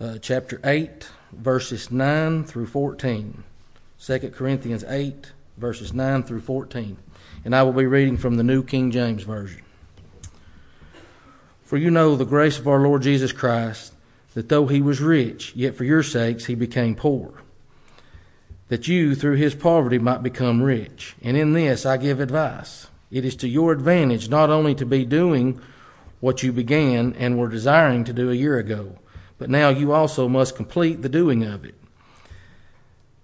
uh, chapter 8, verses 9 through 14. 2 Corinthians 8, verses 9 through 14. And I will be reading from the New King James Version. For you know the grace of our Lord Jesus Christ, that though he was rich, yet for your sakes he became poor, that you through his poverty might become rich. And in this I give advice. It is to your advantage not only to be doing what you began and were desiring to do a year ago, but now you also must complete the doing of it.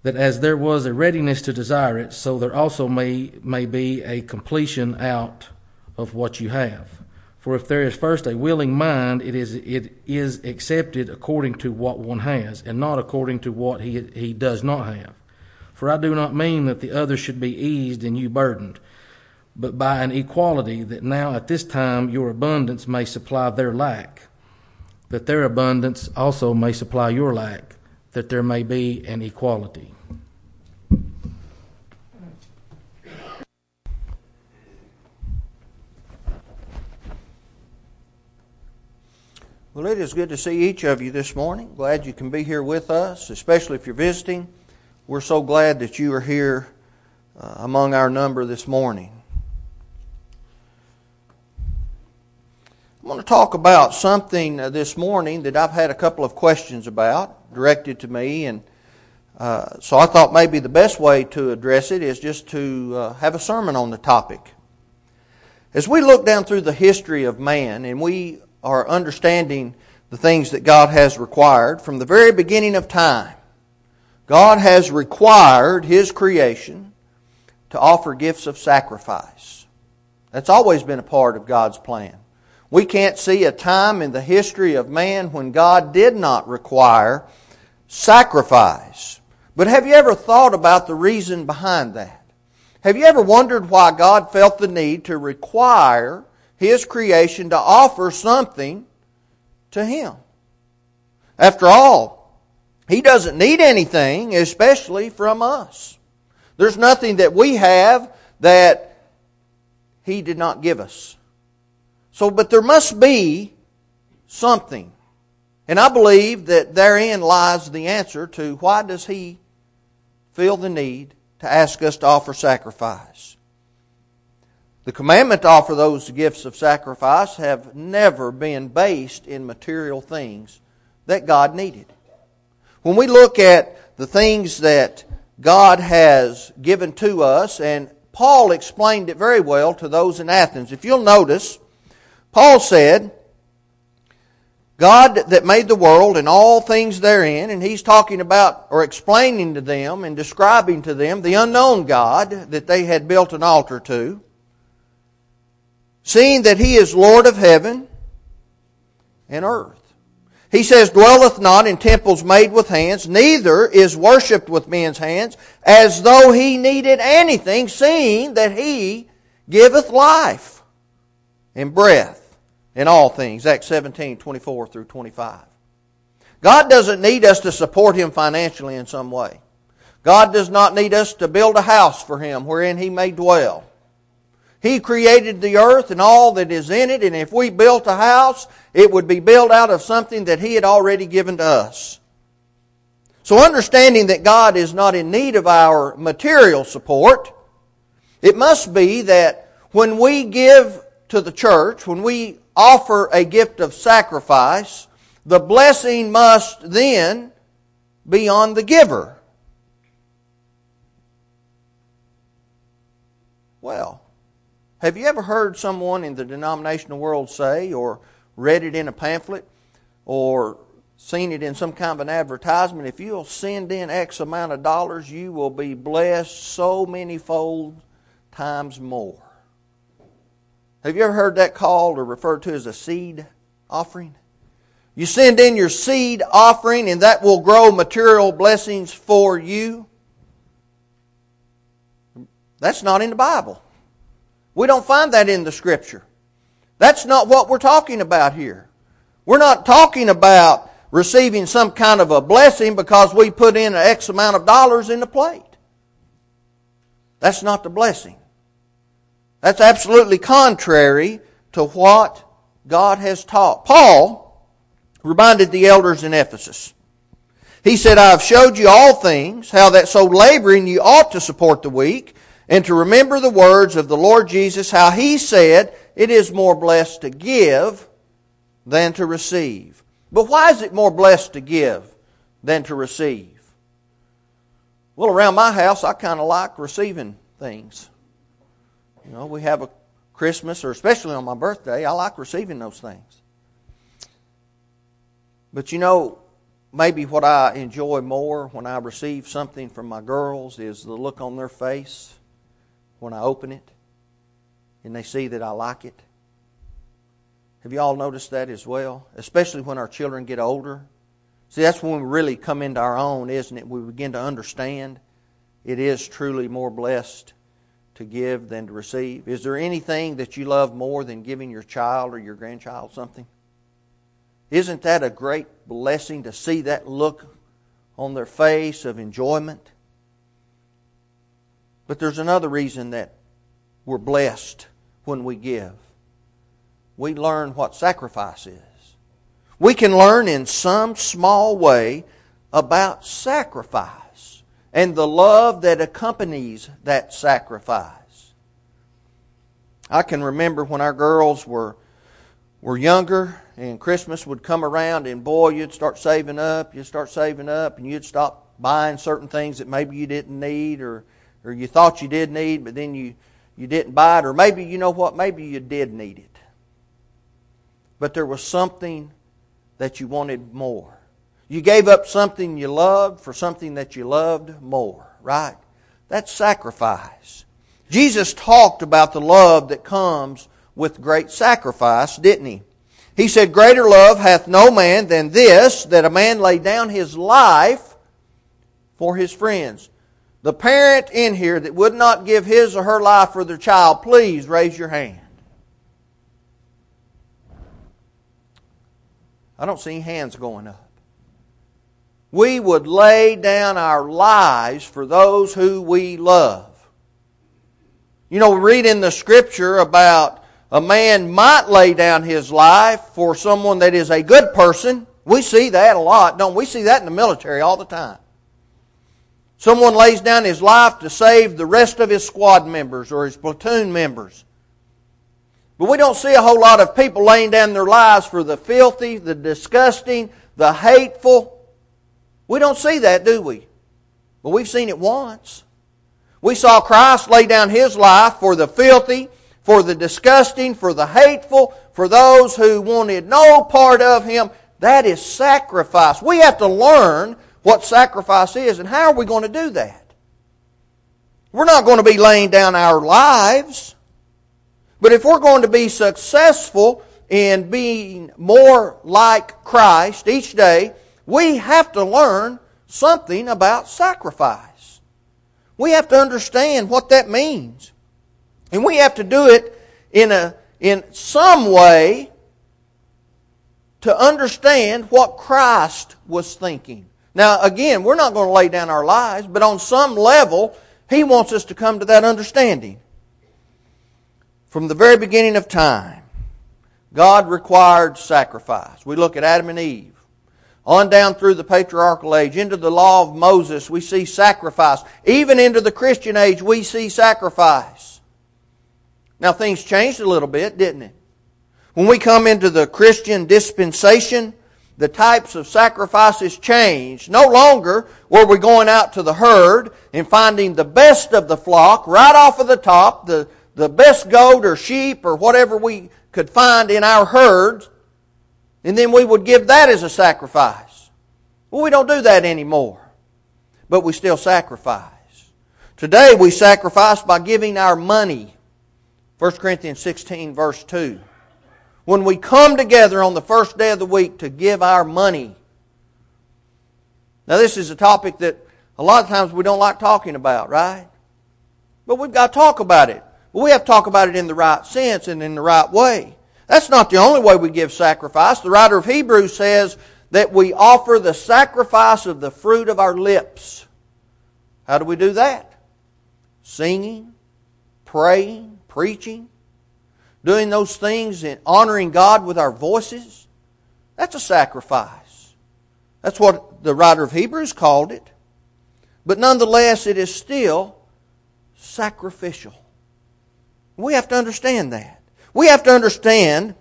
That as there was a readiness to desire it, so there also may, may be a completion out of what you have. For if there is first a willing mind, it is, it is accepted according to what one has, and not according to what he, he does not have. For I do not mean that the other should be eased and you burdened, but by an equality, that now at this time your abundance may supply their lack that their abundance also may supply your lack, that there may be an equality. Well, it is good to see each of you this morning. Glad you can be here with us, especially if you're visiting. We're so glad that you are here uh, among our number this morning. I'm going to talk about something uh, this morning that I've had a couple of questions about directed to me, and uh, so I thought maybe the best way to address it is just to uh, have a sermon on the topic. As we look down through the history of man and we are understanding the things that God has required from the very beginning of time, God has required His creation to offer gifts of sacrifice. That's always been a part of God's plan. We can't see a time in the history of man when God did not require sacrifice. But have you ever thought about the reason behind that? Have you ever wondered why God felt the need to require His creation to offer something to Him? After all, He doesn't need anything, especially from us. There's nothing that we have that He did not give us. So, but there must be something. And I believe that therein lies the answer to why does he feel the need to ask us to offer sacrifice. The commandment to offer those gifts of sacrifice have never been based in material things that God needed. When we look at the things that God has given to us, and Paul explained it very well to those in Athens. If you'll notice, Paul said, God that made the world and all things therein, and he's talking about or explaining to them and describing to them the unknown God that they had built an altar to, seeing that he is Lord of heaven and earth. He says, dwelleth not in temples made with hands, neither is worshipped with men's hands, as though he needed anything, seeing that he giveth life and breath in all things. Acts 17, 24 through 25. God doesn't need us to support Him financially in some way. God does not need us to build a house for Him wherein He may dwell. He created the earth and all that is in it, and if we built a house, it would be built out of something that He had already given to us. So understanding that God is not in need of our material support, it must be that when we give to the church, when we offer a gift of sacrifice, the blessing must then be on the giver. Well, have you ever heard someone in the denominational world say, or read it in a pamphlet, or seen it in some kind of an advertisement, if you'll send in X amount of dollars, you will be blessed so many fold times more? Have you ever heard that called or referred to as a seed offering? You send in your seed offering and that will grow material blessings for you. That's not in the Bible. We don't find that in the Scripture. That's not what we're talking about here. We're not talking about receiving some kind of a blessing because we put in an X amount of dollars in the plate. That's not the blessing. That's absolutely contrary to what God has taught. Paul reminded the elders in Ephesus. He said, I have showed you all things, how that so laboring you ought to support the weak, and to remember the words of the Lord Jesus, how he said, It is more blessed to give than to receive. But why is it more blessed to give than to receive? Well, around my house, I kind of like receiving things. You know, we have a Christmas, or especially on my birthday, I like receiving those things. But you know, maybe what I enjoy more when I receive something from my girls is the look on their face when I open it and they see that I like it. Have you all noticed that as well? Especially when our children get older. See, that's when we really come into our own, isn't it? We begin to understand it is truly more blessed to give than to receive. Is there anything that you love more than giving your child or your grandchild something? Isn't that a great blessing to see that look on their face of enjoyment? But there's another reason that we're blessed when we give. We learn what sacrifice is. We can learn in some small way about sacrifice and the love that accompanies that sacrifice. I can remember when our girls were were younger and Christmas would come around and boy, you'd start saving up, you'd start saving up and you'd stop buying certain things that maybe you didn't need or or you thought you did need, but then you, you didn't buy it, or maybe, you know what, maybe you did need it. But there was something that you wanted more. You gave up something you loved for something that you loved more, right? That's sacrifice. Jesus talked about the love that comes with great sacrifice, didn't he? He said, Greater love hath no man than this, that a man lay down his life for his friends. The parent in here that would not give his or her life for their child, please raise your hand. I don't see hands going up. We would lay down our lives for those who we love. You know, we read in the scripture about a man might lay down his life for someone that is a good person. We see that a lot, don't we? see that in the military all the time. Someone lays down his life to save the rest of his squad members or his platoon members. But we don't see a whole lot of people laying down their lives for the filthy, the disgusting, the hateful. We don't see that, do we? But we've seen it once. We saw Christ lay down his life for the filthy, for the disgusting, for the hateful, for those who wanted no part of him. That is sacrifice. We have to learn what sacrifice is. And how are we going to do that? We're not going to be laying down our lives. But if we're going to be successful in being more like Christ each day, we have to learn something about sacrifice. We have to understand what that means. And we have to do it in a in some way to understand what Christ was thinking. Now, again, we're not going to lay down our lives, but on some level, He wants us to come to that understanding. From the very beginning of time, God required sacrifice. We look at Adam and Eve. On down through the patriarchal age, into the law of Moses, we see sacrifice. Even into the Christian age, we see sacrifice. Now, things changed a little bit, didn't it? When we come into the Christian dispensation, the types of sacrifices changed. No longer were we going out to the herd and finding the best of the flock right off of the top, the, the best goat or sheep or whatever we could find in our herds, and then we would give that as a sacrifice. Well, we don't do that anymore, but we still sacrifice. Today we sacrifice by giving our money. 1 Corinthians 16, verse 2 when we come together on the first day of the week to give our money. Now, this is a topic that a lot of times we don't like talking about, right? But we've got to talk about it. But we have to talk about it in the right sense and in the right way. That's not the only way we give sacrifice. The writer of Hebrews says that we offer the sacrifice of the fruit of our lips. How do we do that? Singing, praying, preaching, doing those things and honoring God with our voices, That's a sacrifice. That's what the writer of Hebrews called it. But nonetheless, it is still sacrificial. We have to understand that. We have to understand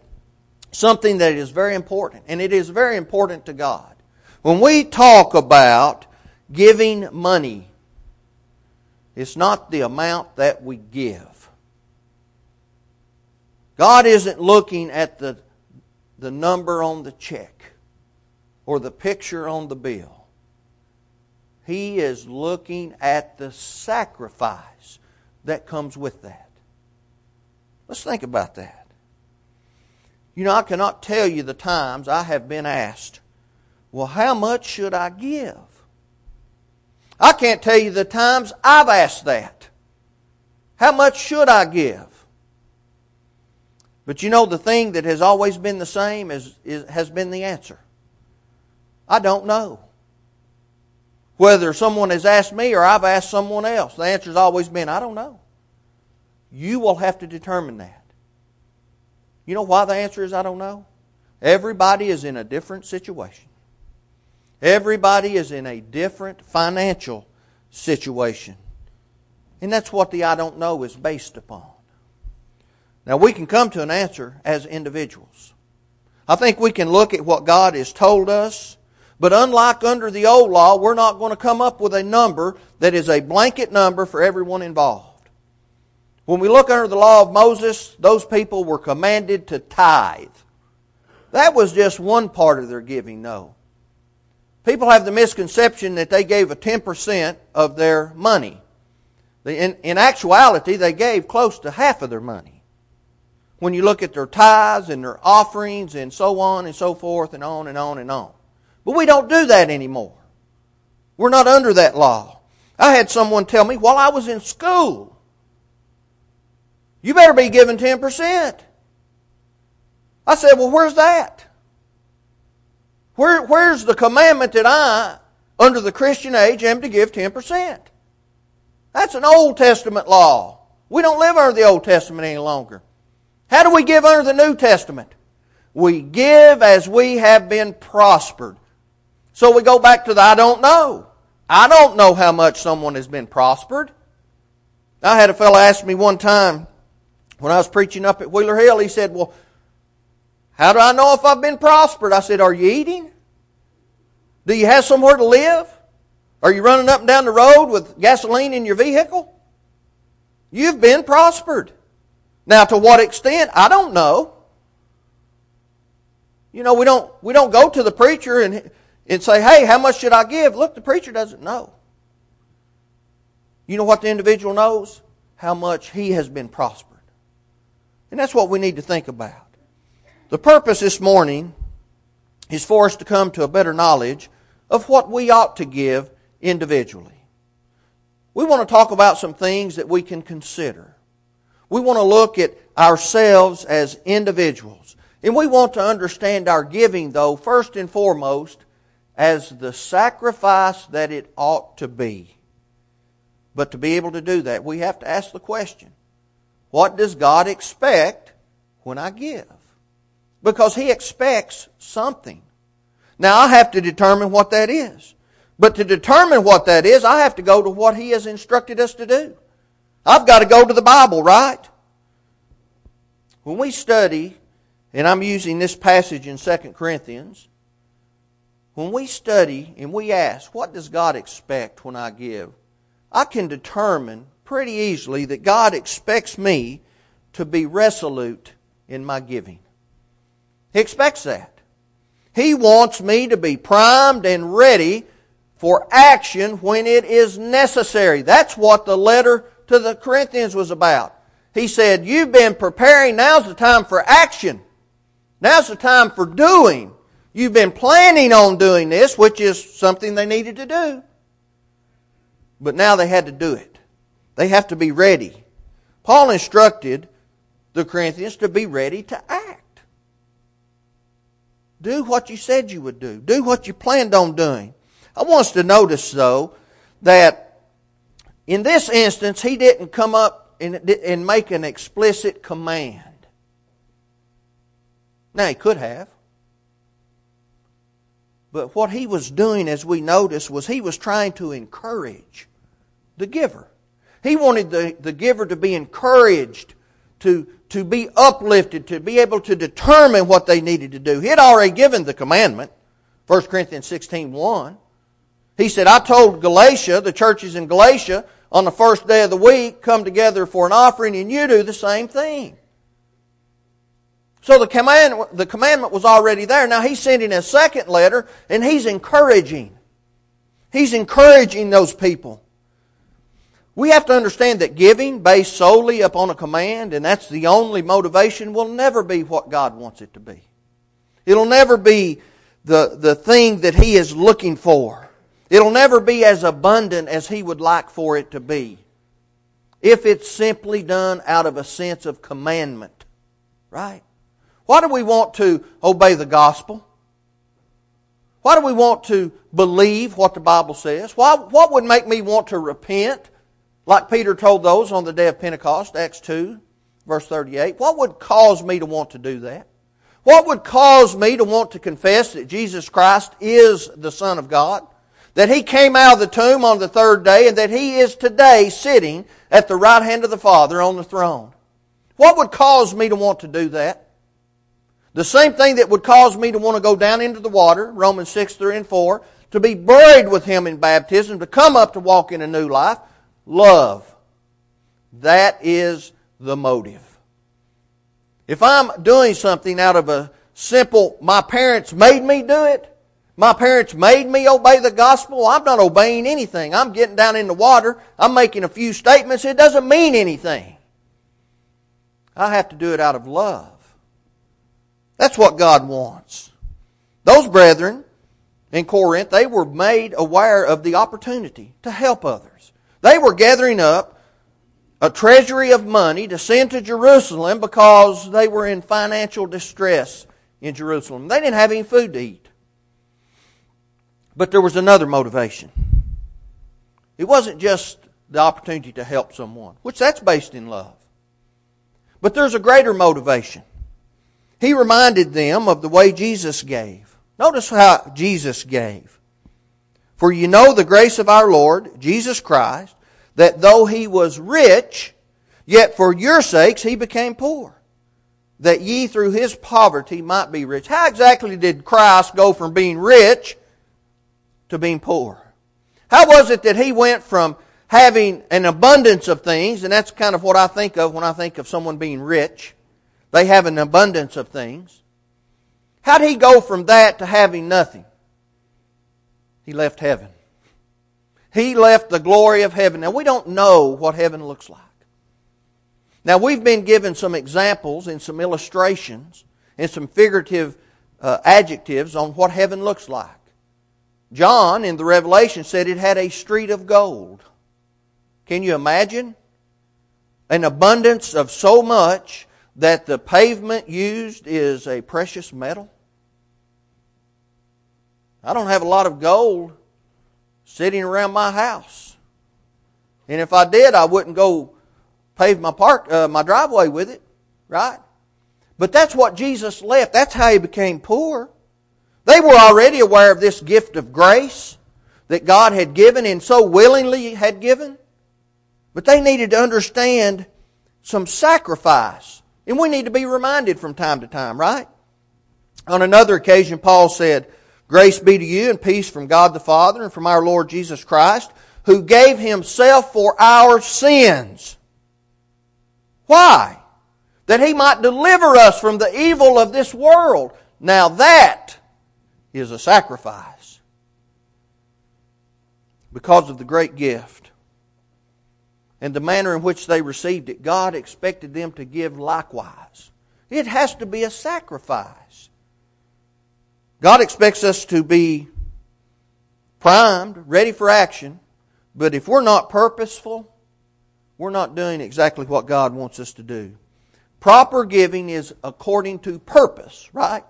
something that is very important, and it is very important to God. When we talk about giving money, it's not the amount that we give. God isn't looking at the, the number on the check or the picture on the bill. He is looking at the sacrifice that comes with that. Let's think about that. You know, I cannot tell you the times I have been asked, well, how much should I give? I can't tell you the times I've asked that. How much should I give? But you know, the thing that has always been the same is, is, has been the answer. I don't know. Whether someone has asked me or I've asked someone else, the answer has always been, I don't know. You will have to determine that. You know why the answer is, I don't know? Everybody is in a different situation. Everybody is in a different financial situation. And that's what the I don't know is based upon. Now, we can come to an answer as individuals. I think we can look at what God has told us, but unlike under the old law, we're not going to come up with a number that is a blanket number for everyone involved. When we look under the law of Moses, those people were commanded to tithe. That was just one part of their giving, no. People have the misconception that they gave a 10% of their money. In, in actuality, they gave close to half of their money. When you look at their tithes and their offerings and so on and so forth and on and on and on. But we don't do that anymore. We're not under that law. I had someone tell me while I was in school, you better be giving 10%. I said, well, where's that? Where, where's the commandment that I, under the Christian age, am to give 10%? That's an Old Testament law. We don't live under the Old Testament any longer. How do we give under the New Testament? We give as we have been prospered. So we go back to the I don't know. I don't know how much someone has been prospered. I had a fellow ask me one time when I was preaching up at Wheeler Hill, he said, Well, how do I know if I've been prospered? I said, Are you eating? Do you have somewhere to live? Are you running up and down the road with gasoline in your vehicle? You've been prospered. Now, to what extent? I don't know. You know, we don't, we don't go to the preacher and, and say, hey, how much should I give? Look, the preacher doesn't know. You know what the individual knows? How much he has been prospered. And that's what we need to think about. The purpose this morning is for us to come to a better knowledge of what we ought to give individually. We want to talk about some things that we can consider. We want to look at ourselves as individuals. And we want to understand our giving, though, first and foremost, as the sacrifice that it ought to be. But to be able to do that, we have to ask the question what does God expect when I give? because He expects something. Now I have to determine what that is. But to determine what that is, I have to go to what He has instructed us to do. I've got to go to the Bible, right? When we study, and I'm using this passage in 2 Corinthians, when we study and we ask, what does God expect when I give? I can determine pretty easily that God expects me to be resolute in my giving. He expects that. He wants me to be primed and ready for action when it is necessary. That's what the letter to the Corinthians was about. He said, You've been preparing, now's the time for action. Now's the time for doing. You've been planning on doing this, which is something they needed to do. But now they had to do it. They have to be ready. Paul instructed the Corinthians to be ready to act. Do what you said you would do. Do what you planned on doing. I want us to notice, though, that in this instance, he didn't come up and, and make an explicit command. Now, he could have. But what he was doing, as we notice, was he was trying to encourage the giver. He wanted the, the giver to be encouraged, to, to be uplifted, to be able to determine what they needed to do. He had already given the commandment, 1 Corinthians 16 1. He said, I told Galatia, the churches in Galatia, on the first day of the week, come together for an offering, and you do the same thing. So the command, the commandment was already there. Now he's sending a second letter, and he's encouraging. He's encouraging those people. We have to understand that giving based solely upon a command, and that's the only motivation, will never be what God wants it to be. It'll never be the, the thing that He is looking for. It'll never be as abundant as He would like for it to be. If it's simply done out of a sense of commandment. Right? Why do we want to obey the gospel? Why do we want to believe what the Bible says? Why, what would make me want to repent? Like Peter told those on the day of Pentecost, Acts 2, verse 38. What would cause me to want to do that? What would cause me to want to confess that Jesus Christ is the Son of God? That He came out of the tomb on the third day and that He is today sitting at the right hand of the Father on the throne? What would cause me to want to do that? The same thing that would cause me to want to go down into the water, Romans 6, 3 and 4, to be buried with Him in baptism, to come up to walk in a new life, love. That is the motive. If I'm doing something out of a simple, my parents made me do it, my parents made me obey the gospel, I'm not obeying anything. I'm getting down in the water, I'm making a few statements, it doesn't mean anything. I have to do it out of love. That's what God wants. Those brethren in Corinth, they were made aware of the opportunity to help others. They were gathering up a treasury of money to send to Jerusalem because they were in financial distress in Jerusalem. They didn't have any food to eat. But there was another motivation. It wasn't just the opportunity to help someone, which that's based in love. But there's a greater motivation. He reminded them of the way Jesus gave. Notice how Jesus gave. For you know the grace of our Lord, Jesus Christ, that though he was rich, yet for your sakes he became poor, that ye through his poverty might be rich. How exactly did Christ go from being rich to being poor? How was it that he went from having an abundance of things, and that's kind of what I think of when I think of someone being rich. They have an abundance of things. How did he go from that to having nothing? He left heaven. He left the glory of heaven. Now, we don't know what heaven looks like. Now, we've been given some examples and some illustrations and some figurative uh, adjectives on what heaven looks like. John in the Revelation said it had a street of gold. Can you imagine? An abundance of so much that the pavement used is a precious metal? I don't have a lot of gold sitting around my house. And if I did, I wouldn't go pave my park, uh, my driveway with it, right? But that's what Jesus left. That's how he became poor. They were already aware of this gift of grace that God had given and so willingly had given. But they needed to understand some sacrifice. And we need to be reminded from time to time, right? On another occasion, Paul said, Grace be to you and peace from God the Father and from our Lord Jesus Christ, who gave himself for our sins. Why? That he might deliver us from the evil of this world. Now that is a sacrifice. Because of the great gift and the manner in which they received it, God expected them to give likewise. It has to be a sacrifice. God expects us to be primed, ready for action, but if we're not purposeful, we're not doing exactly what God wants us to do. Proper giving is according to purpose, right?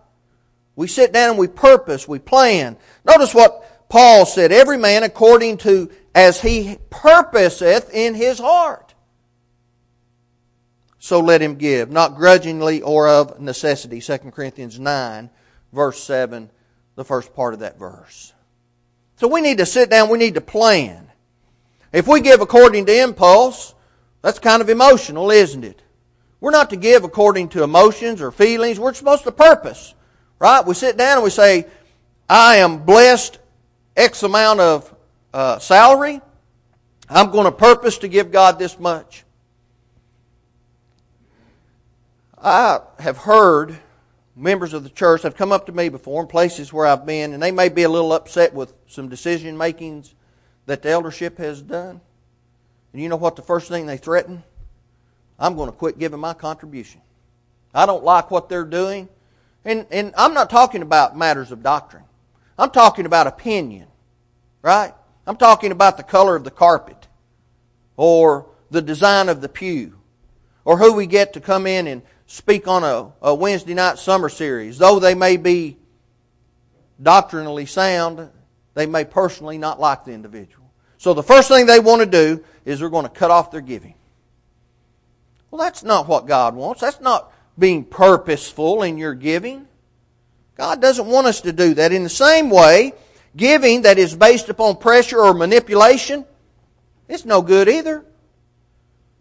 We sit down and we purpose, we plan. Notice what Paul said, every man according to as he purposeth in his heart. So let him give, not grudgingly or of necessity. 2 Corinthians 9, verse 7 the first part of that verse. So we need to sit down, we need to plan. If we give according to impulse, that's kind of emotional, isn't it? We're not to give according to emotions or feelings. We're supposed to purpose, right? We sit down and we say, I am blessed X amount of uh, salary. I'm going to purpose to give God this much. I have heard members of the church have come up to me before in places where I've been, and they may be a little upset with some decision makings that the eldership has done. And you know what the first thing they threaten? I'm going to quit giving my contribution. I don't like what they're doing. And, and I'm not talking about matters of doctrine. I'm talking about opinion, right? I'm talking about the color of the carpet or the design of the pew or who we get to come in and speak on a, a Wednesday night summer series. Though they may be doctrinally sound, they may personally not like the individual. So the first thing they want to do is they're going to cut off their giving. Well, that's not what God wants. That's not being purposeful in your giving. God doesn't want us to do that. In the same way, giving that is based upon pressure or manipulation, it's no good either.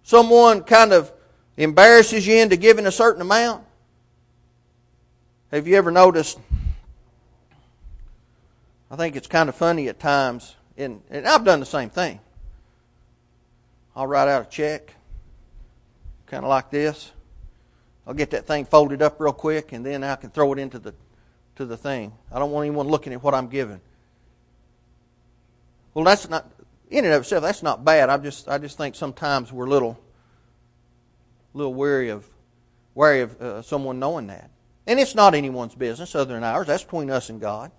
Someone kind of embarrasses you into giving a certain amount. Have you ever noticed? I think it's kind of funny at times, and, and I've done the same thing. I'll write out a check, kind of like this. I'll get that thing folded up real quick, and then I can throw it into the to the thing. I don't want anyone looking at what I'm giving. Well, that's not in and of itself. That's not bad. I just I just think sometimes we're a little wary of wary of uh, someone knowing that. And it's not anyone's business other than ours. That's between us and God.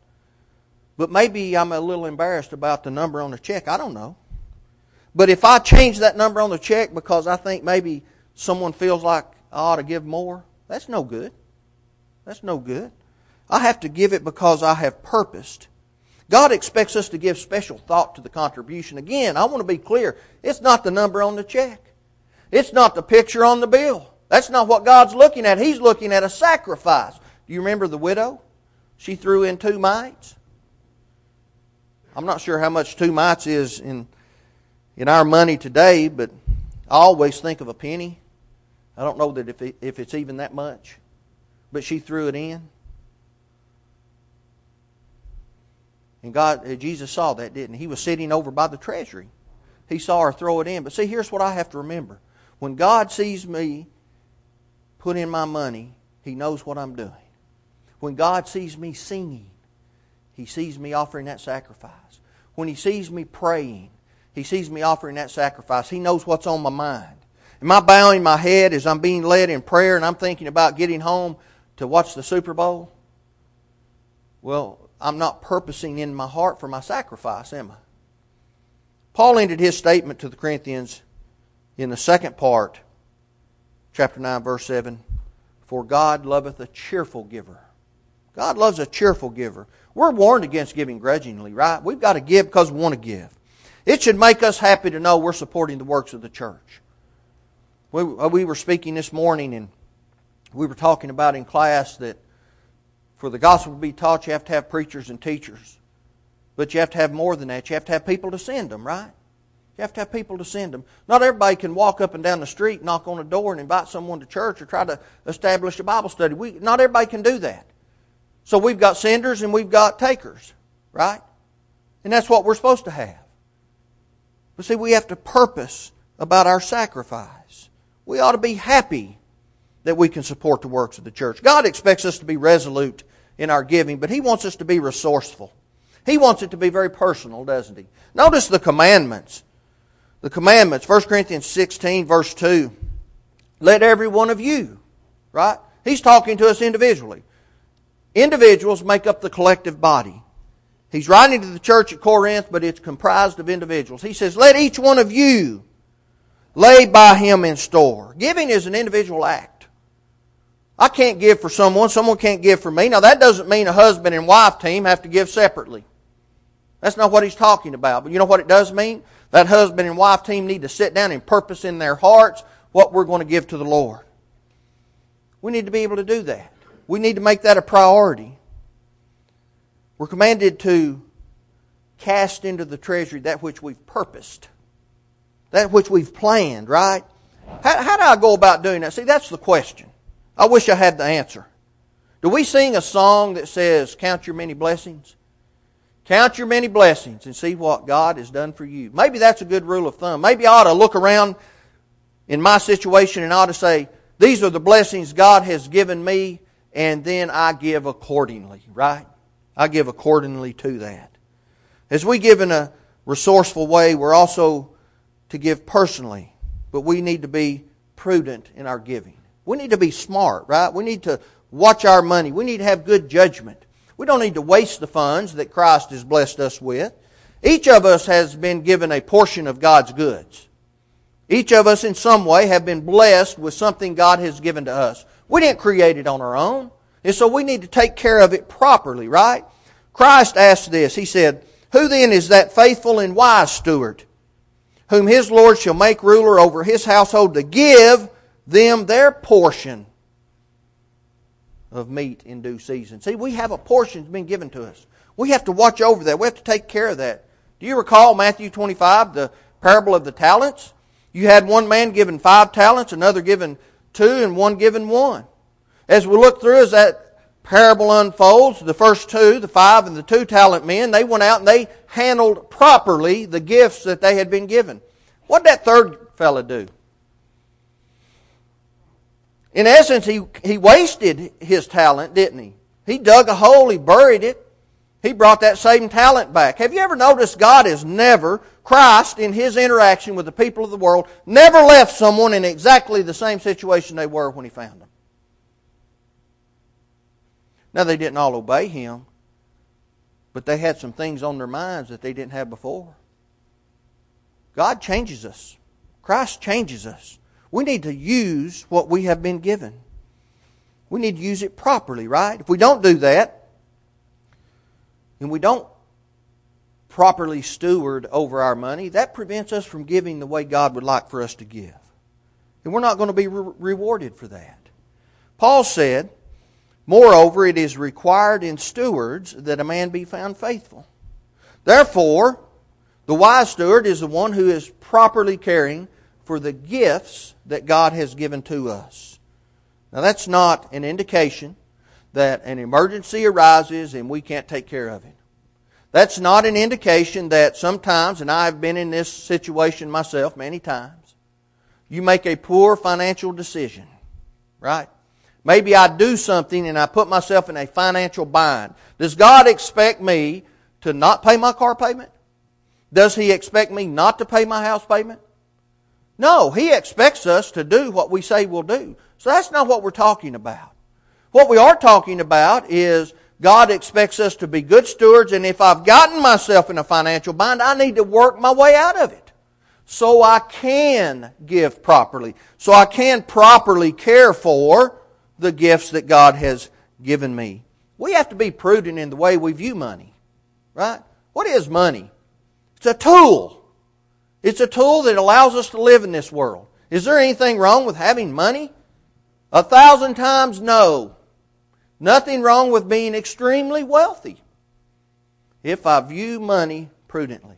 But maybe I'm a little embarrassed about the number on the check. I don't know. But if I change that number on the check because I think maybe someone feels like I ought to give more, that's no good. That's no good. I have to give it because I have purposed. God expects us to give special thought to the contribution. Again, I want to be clear. It's not the number on the check. It's not the picture on the bill. That's not what God's looking at. He's looking at a sacrifice. Do you remember the widow? She threw in two mites. I'm not sure how much two mites is in in our money today, but I always think of a penny. I don't know that if it, if it's even that much, but she threw it in. And God, uh, Jesus saw that, didn't he? He was sitting over by the treasury. He saw her throw it in. But see, here's what I have to remember. When God sees me put in my money, He knows what I'm doing. When God sees me singing, He sees me offering that sacrifice. When He sees me praying, He sees me offering that sacrifice. He knows what's on my mind. Am I bowing my head as I'm being led in prayer and I'm thinking about getting home to watch the Super Bowl? Well, I'm not purposing in my heart for my sacrifice, am I? Paul ended his statement to the Corinthians in the second part, chapter 9, verse 7 For God loveth a cheerful giver. God loves a cheerful giver. We're warned against giving grudgingly, right? We've got to give because we want to give. It should make us happy to know we're supporting the works of the church. We, uh, we were speaking this morning and we were talking about in class that for the gospel to be taught, you have to have preachers and teachers. But you have to have more than that. You have to have people to send them, right? You have to have people to send them. Not everybody can walk up and down the street, knock on a door, and invite someone to church or try to establish a Bible study. We, not everybody can do that. So we've got senders and we've got takers, right? And that's what we're supposed to have. But see, we have to purpose about our sacrifice. We ought to be happy that we can support the works of the church. God expects us to be resolute in our giving, but He wants us to be resourceful. He wants it to be very personal, doesn't He? Notice the commandments the commandments. 1 Corinthians 16, verse 2. Let every one of you, right? He's talking to us individually. Individuals make up the collective body. He's writing to the church at Corinth, but it's comprised of individuals. He says, Let each one of you lay by him in store. Giving is an individual act. I can't give for someone, someone can't give for me. Now, that doesn't mean a husband and wife team have to give separately. That's not what he's talking about. But you know what it does mean? That husband and wife team need to sit down and purpose in their hearts what we're going to give to the Lord. We need to be able to do that. We need to make that a priority. We're commanded to cast into the treasury that which we've purposed, that which we've planned, right? How, how do I go about doing that? See, that's the question. I wish I had the answer. Do we sing a song that says, Count your many blessings? Count your many blessings and see what God has done for you. Maybe that's a good rule of thumb. Maybe I ought to look around in my situation and I ought to say, These are the blessings God has given me, and then I give accordingly, right? I give accordingly to that. As we give in a resourceful way, we're also to give personally, but we need to be prudent in our giving. We need to be smart, right? We need to watch our money. We need to have good judgment. We don't need to waste the funds that Christ has blessed us with. Each of us has been given a portion of God's goods. Each of us, in some way, have been blessed with something God has given to us. We didn't create it on our own. And so we need to take care of it properly, right? Christ asked this. He said, Who then is that faithful and wise steward, whom his Lord shall make ruler over his household to give them their portion of meat in due season? See, we have a portion that's been given to us. We have to watch over that. We have to take care of that. Do you recall Matthew 25, the parable of the talents? You had one man given five talents, another given two, and one given one. As we look through, as that parable unfolds, the first two, the five and the two talent men, they went out and they handled properly the gifts that they had been given. What did that third fellow do? In essence, he, he wasted his talent, didn't he? He dug a hole, he buried it, he brought that same talent back. Have you ever noticed God has never, Christ, in his interaction with the people of the world, never left someone in exactly the same situation they were when he found them? Now, they didn't all obey him, but they had some things on their minds that they didn't have before. God changes us, Christ changes us. We need to use what we have been given. We need to use it properly, right? If we don't do that, and we don't properly steward over our money, that prevents us from giving the way God would like for us to give. And we're not going to be re- rewarded for that. Paul said, Moreover, it is required in stewards that a man be found faithful. Therefore, the wise steward is the one who is properly caring for the gifts that God has given to us. Now, that's not an indication that an emergency arises and we can't take care of it. That's not an indication that sometimes, and I've been in this situation myself many times, you make a poor financial decision, right? Maybe I do something and I put myself in a financial bind. Does God expect me to not pay my car payment? Does He expect me not to pay my house payment? No, He expects us to do what we say we'll do. So that's not what we're talking about. What we are talking about is God expects us to be good stewards, and if I've gotten myself in a financial bind, I need to work my way out of it. So I can give properly. So I can properly care for the gifts that God has given me. We have to be prudent in the way we view money. Right? What is money? It's a tool. It's a tool that allows us to live in this world. Is there anything wrong with having money? A thousand times no. Nothing wrong with being extremely wealthy. If I view money prudently.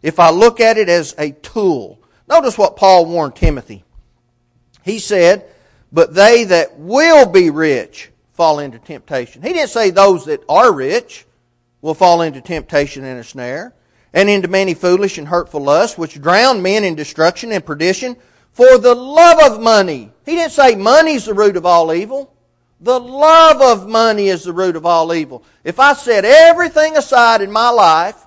If I look at it as a tool. Notice what Paul warned Timothy. He said, but they that will be rich fall into temptation. He didn't say those that are rich will fall into temptation and a snare, and into many foolish and hurtful lusts, which drown men in destruction and perdition for the love of money. He didn't say money's the root of all evil. The love of money is the root of all evil. If I set everything aside in my life,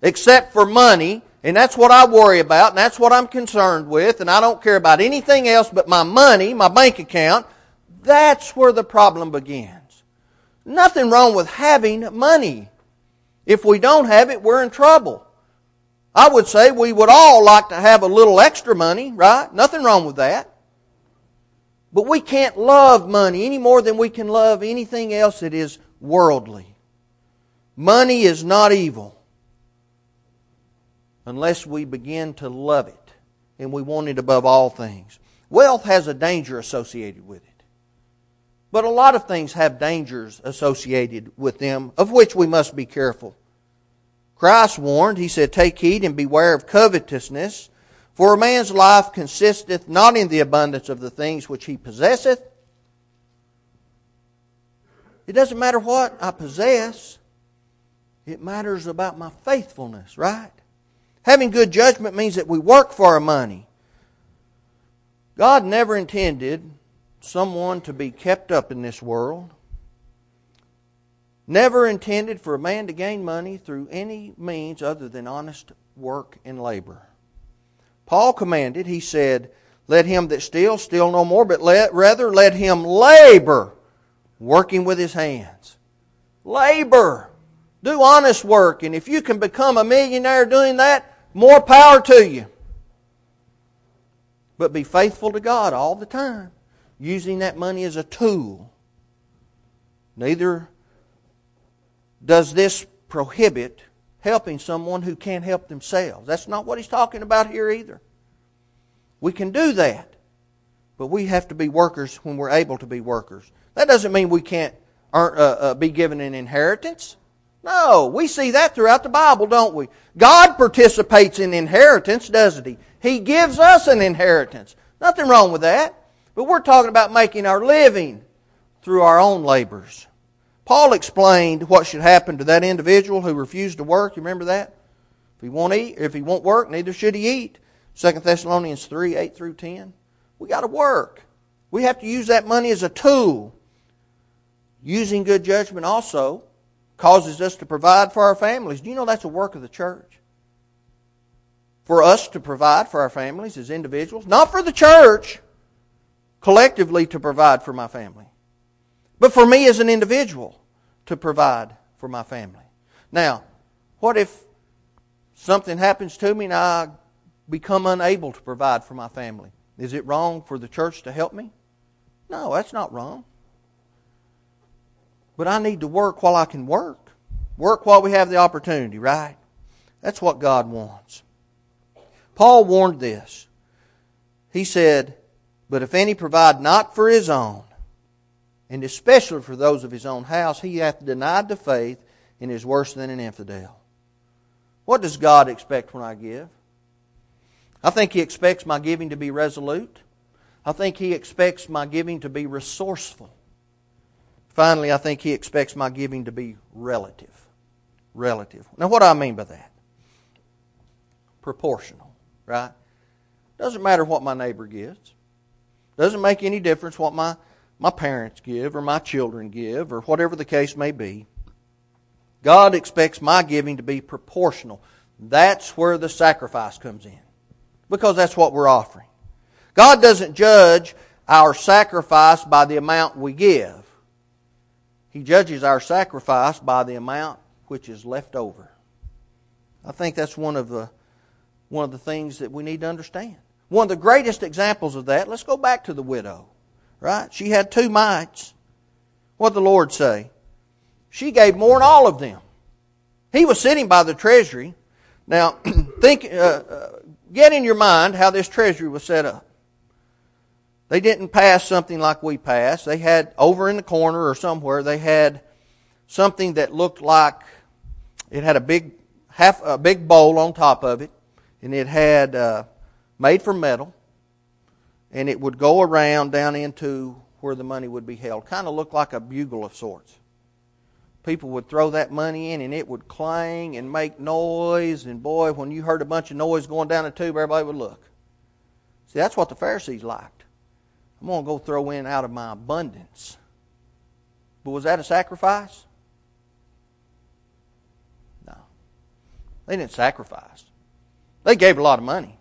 except for money, and that's what I worry about, and that's what I'm concerned with, and I don't care about anything else but my money, my bank account. That's where the problem begins. Nothing wrong with having money. If we don't have it, we're in trouble. I would say we would all like to have a little extra money, right? Nothing wrong with that. But we can't love money any more than we can love anything else that is worldly. Money is not evil unless we begin to love it and we want it above all things. Wealth has a danger associated with it. But a lot of things have dangers associated with them, of which we must be careful. Christ warned, he said, Take heed and beware of covetousness, for a man's life consisteth not in the abundance of the things which he possesseth. It doesn't matter what I possess, it matters about my faithfulness, right? Having good judgment means that we work for our money. God never intended someone to be kept up in this world. Never intended for a man to gain money through any means other than honest work and labor. Paul commanded, he said, Let him that steals steal no more, but let, rather let him labor, working with his hands. Labor. Do honest work, and if you can become a millionaire doing that, more power to you. But be faithful to God all the time, using that money as a tool. Neither does this prohibit helping someone who can't help themselves. That's not what he's talking about here either. We can do that, but we have to be workers when we're able to be workers. That doesn't mean we can't earn, uh, uh, be given an inheritance. No, we see that throughout the Bible, don't we? God participates in inheritance, doesn't He? He gives us an inheritance. Nothing wrong with that. But we're talking about making our living through our own labors. Paul explained what should happen to that individual who refused to work. You remember that? If he won't eat, if he won't work, neither should he eat. 2 Thessalonians 3, 8 through 10. We got to work. We have to use that money as a tool. Using good judgment also causes us to provide for our families. Do you know that's a work of the church? For us to provide for our families as individuals, not for the church, collectively to provide for my family, but for me as an individual to provide for my family. Now, what if something happens to me and I become unable to provide for my family? Is it wrong for the church to help me? No, that's not wrong. But I need to work while I can work. Work while we have the opportunity, right? That's what God wants. Paul warned this. He said, But if any provide not for his own, and especially for those of his own house, he hath denied the faith and is worse than an infidel. What does God expect when I give? I think He expects my giving to be resolute. I think He expects my giving to be resourceful. Finally, I think He expects my giving to be relative. Relative. Now, what do I mean by that? Proportional, right? Doesn't matter what my neighbor gives. Doesn't make any difference what my, my parents give or my children give or whatever the case may be. God expects my giving to be proportional. That's where the sacrifice comes in. Because that's what we're offering. God doesn't judge our sacrifice by the amount we give. He judges our sacrifice by the amount which is left over. I think that's one of the one of the things that we need to understand. One of the greatest examples of that, let's go back to the widow. Right? She had two mites. What the Lord say? She gave more than all of them. He was sitting by the treasury. Now, think, uh, uh, get in your mind how this treasury was set up. They didn't pass something like we pass. They had over in the corner or somewhere. They had something that looked like it had a big half a big bowl on top of it, and it had uh, made from metal, and it would go around down into where the money would be held. Kind of looked like a bugle of sorts. People would throw that money in, and it would clang and make noise. And boy, when you heard a bunch of noise going down the tube, everybody would look. See, that's what the Pharisees liked. I'm going to go throw in out of my abundance. But was that a sacrifice? No. They didn't sacrifice. They gave a lot of money.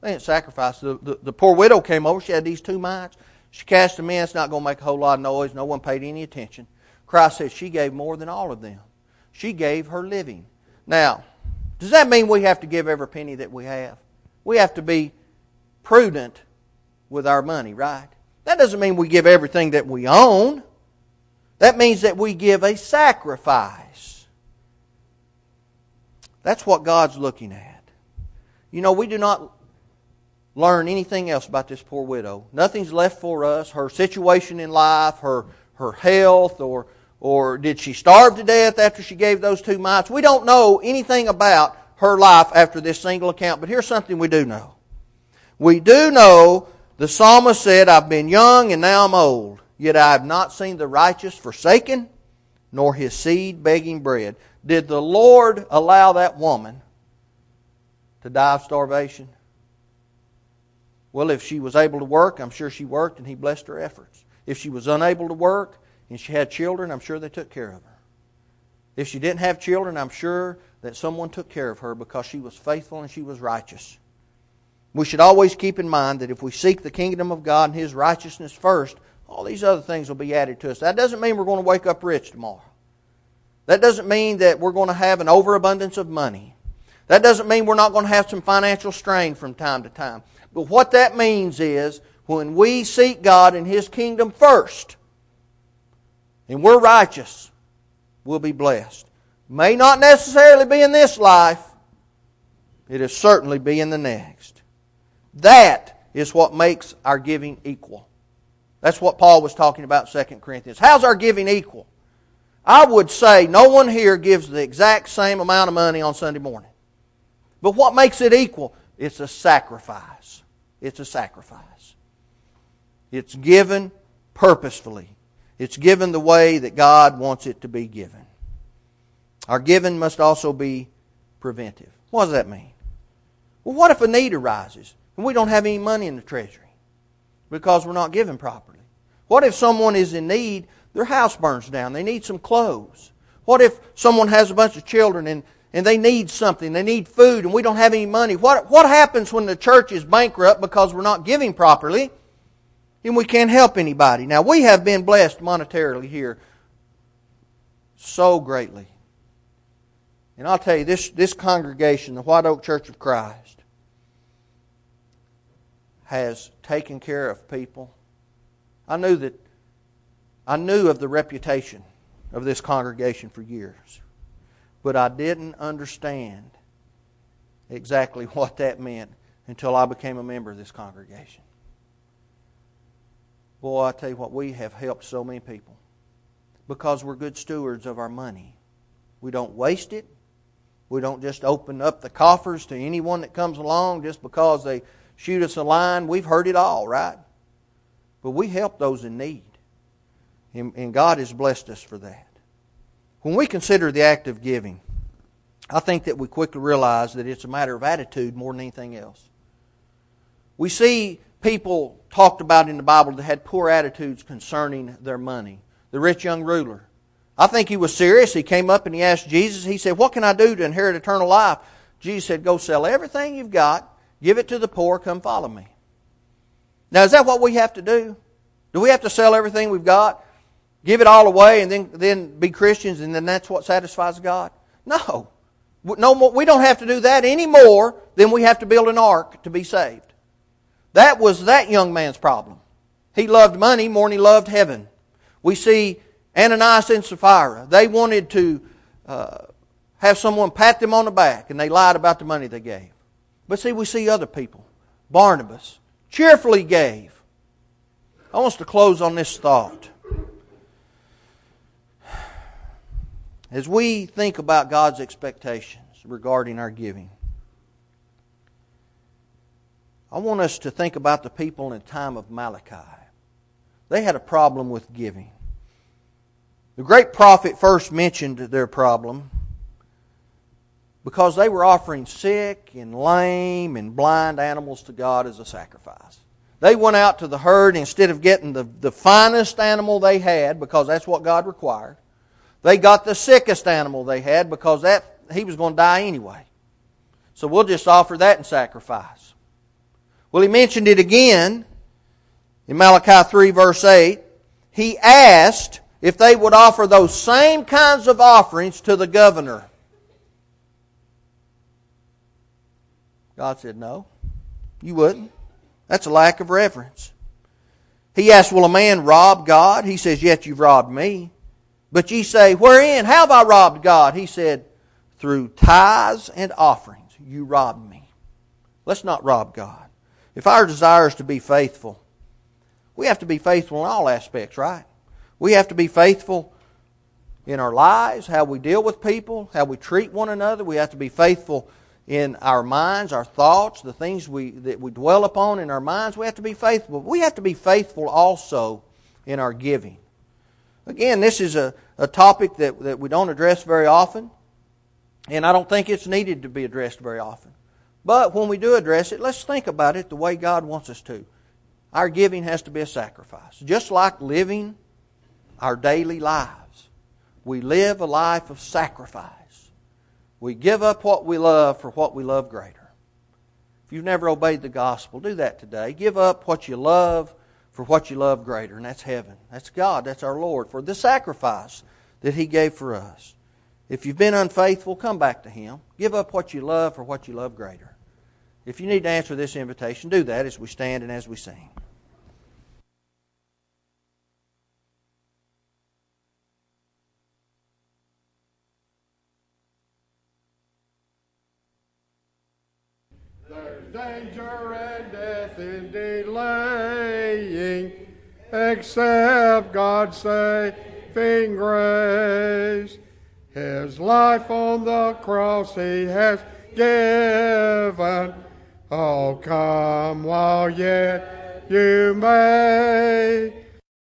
They didn't sacrifice. The, the, the poor widow came over. She had these two mites. She cast them in. It's not going to make a whole lot of noise. No one paid any attention. Christ said she gave more than all of them. She gave her living. Now, does that mean we have to give every penny that we have? We have to be prudent with our money, right? That doesn't mean we give everything that we own. That means that we give a sacrifice. That's what God's looking at. You know, we do not learn anything else about this poor widow. Nothing's left for us. Her situation in life, her, her health, or, or did she starve to death after she gave those two mites? We don't know anything about her life after this single account, but here's something we do know. We do know the psalmist said, I've been young and now I'm old, yet I have not seen the righteous forsaken, nor his seed begging bread. Did the Lord allow that woman to die of starvation? Well, if she was able to work, I'm sure she worked and he blessed her efforts. If she was unable to work and she had children, I'm sure they took care of her. If she didn't have children, I'm sure that someone took care of her because she was faithful and she was righteous. We should always keep in mind that if we seek the kingdom of God and His righteousness first, all these other things will be added to us. That doesn't mean we're going to wake up rich tomorrow. That doesn't mean that we're going to have an overabundance of money. That doesn't mean we're not going to have some financial strain from time to time. But what that means is when we seek God and His kingdom first, and we're righteous, we'll be blessed. May not necessarily be in this life, it'll certainly be in the next. That is what makes our giving equal. That's what Paul was talking about in 2 Corinthians. How's our giving equal? I would say no one here gives the exact same amount of money on Sunday morning. But what makes it equal? It's a sacrifice. It's a sacrifice. It's given purposefully. It's given the way that God wants it to be given. Our giving must also be preventive. What does that mean? Well, what if a need arises and we don't have any money in the treasury because we're not giving properly? What if someone is in need their house burns down. They need some clothes. What if someone has a bunch of children and, and they need something? They need food and we don't have any money. What, what happens when the church is bankrupt because we're not giving properly and we can't help anybody? Now, we have been blessed monetarily here so greatly. And I'll tell you, this, this congregation, the White Oak Church of Christ, has taken care of people. I knew that I knew of the reputation of this congregation for years, but I didn't understand exactly what that meant until I became a member of this congregation. Boy, I tell you what, we have helped so many people because we're good stewards of our money. We don't waste it. We don't just open up the coffers to anyone that comes along just because they shoot us a line. We've heard it all, right? But we help those in need. And, and God has blessed us for that. When we consider the act of giving, I think that we quickly realize that it's a matter of attitude more than anything else. We see people talked about in the Bible that had poor attitudes concerning their money. The rich young ruler. I think he was serious. He came up and he asked Jesus, he said, What can I do to inherit eternal life? Jesus said, Go sell everything you've got, give it to the poor, come follow me. Now, is that what we have to do? Do we have to sell everything we've got? Give it all away and then, then be Christians and then that's what satisfies God? No. No more, we don't have to do that any more than we have to build an ark to be saved. That was that young man's problem. He loved money more than he loved heaven. We see Ananias and Sapphira. They wanted to uh, have someone pat them on the back, and they lied about the money they gave. But see, we see other people. Barnabas cheerfully gave. I want us to close on this thought. As we think about God's expectations regarding our giving, I want us to think about the people in the time of Malachi. They had a problem with giving. The great prophet first mentioned their problem because they were offering sick and lame and blind animals to God as a sacrifice. They went out to the herd instead of getting the, the finest animal they had because that's what God required. They got the sickest animal they had because that he was going to die anyway. So we'll just offer that in sacrifice. Well, he mentioned it again in Malachi 3 verse 8. He asked if they would offer those same kinds of offerings to the governor. God said, no, you wouldn't. That's a lack of reverence. He asked, will a man rob God? He says, yet you've robbed me. But ye say, Wherein have I robbed God? He said, Through tithes and offerings you robbed me. Let's not rob God. if our desire is to be faithful, we have to be faithful in all aspects, right? We have to be faithful in our lives, how we deal with people, how we treat one another. We have to be faithful in our minds, our thoughts, the things we, that we dwell upon in our minds. We have to be faithful. We have to be faithful also in our giving. Again, this is a, a topic that, that we don't address very often, and I don't think it's needed to be addressed very often. But when we do address it, let's think about it the way God wants us to. Our giving has to be a sacrifice. Just like living our daily lives, we live a life of sacrifice. We give up what we love for what we love greater. If you've never obeyed the gospel, do that today. Give up what you love for what you love greater, and that's heaven. That's God. That's our Lord for the sacrifice that He gave for us. If you've been unfaithful, come back to Him. Give up what you love for what you love greater. If you need to answer this invitation, do that as we stand and as we sing. There's danger death in delaying, except God's saving grace. His life on the cross he has given. Oh, come while yet you may.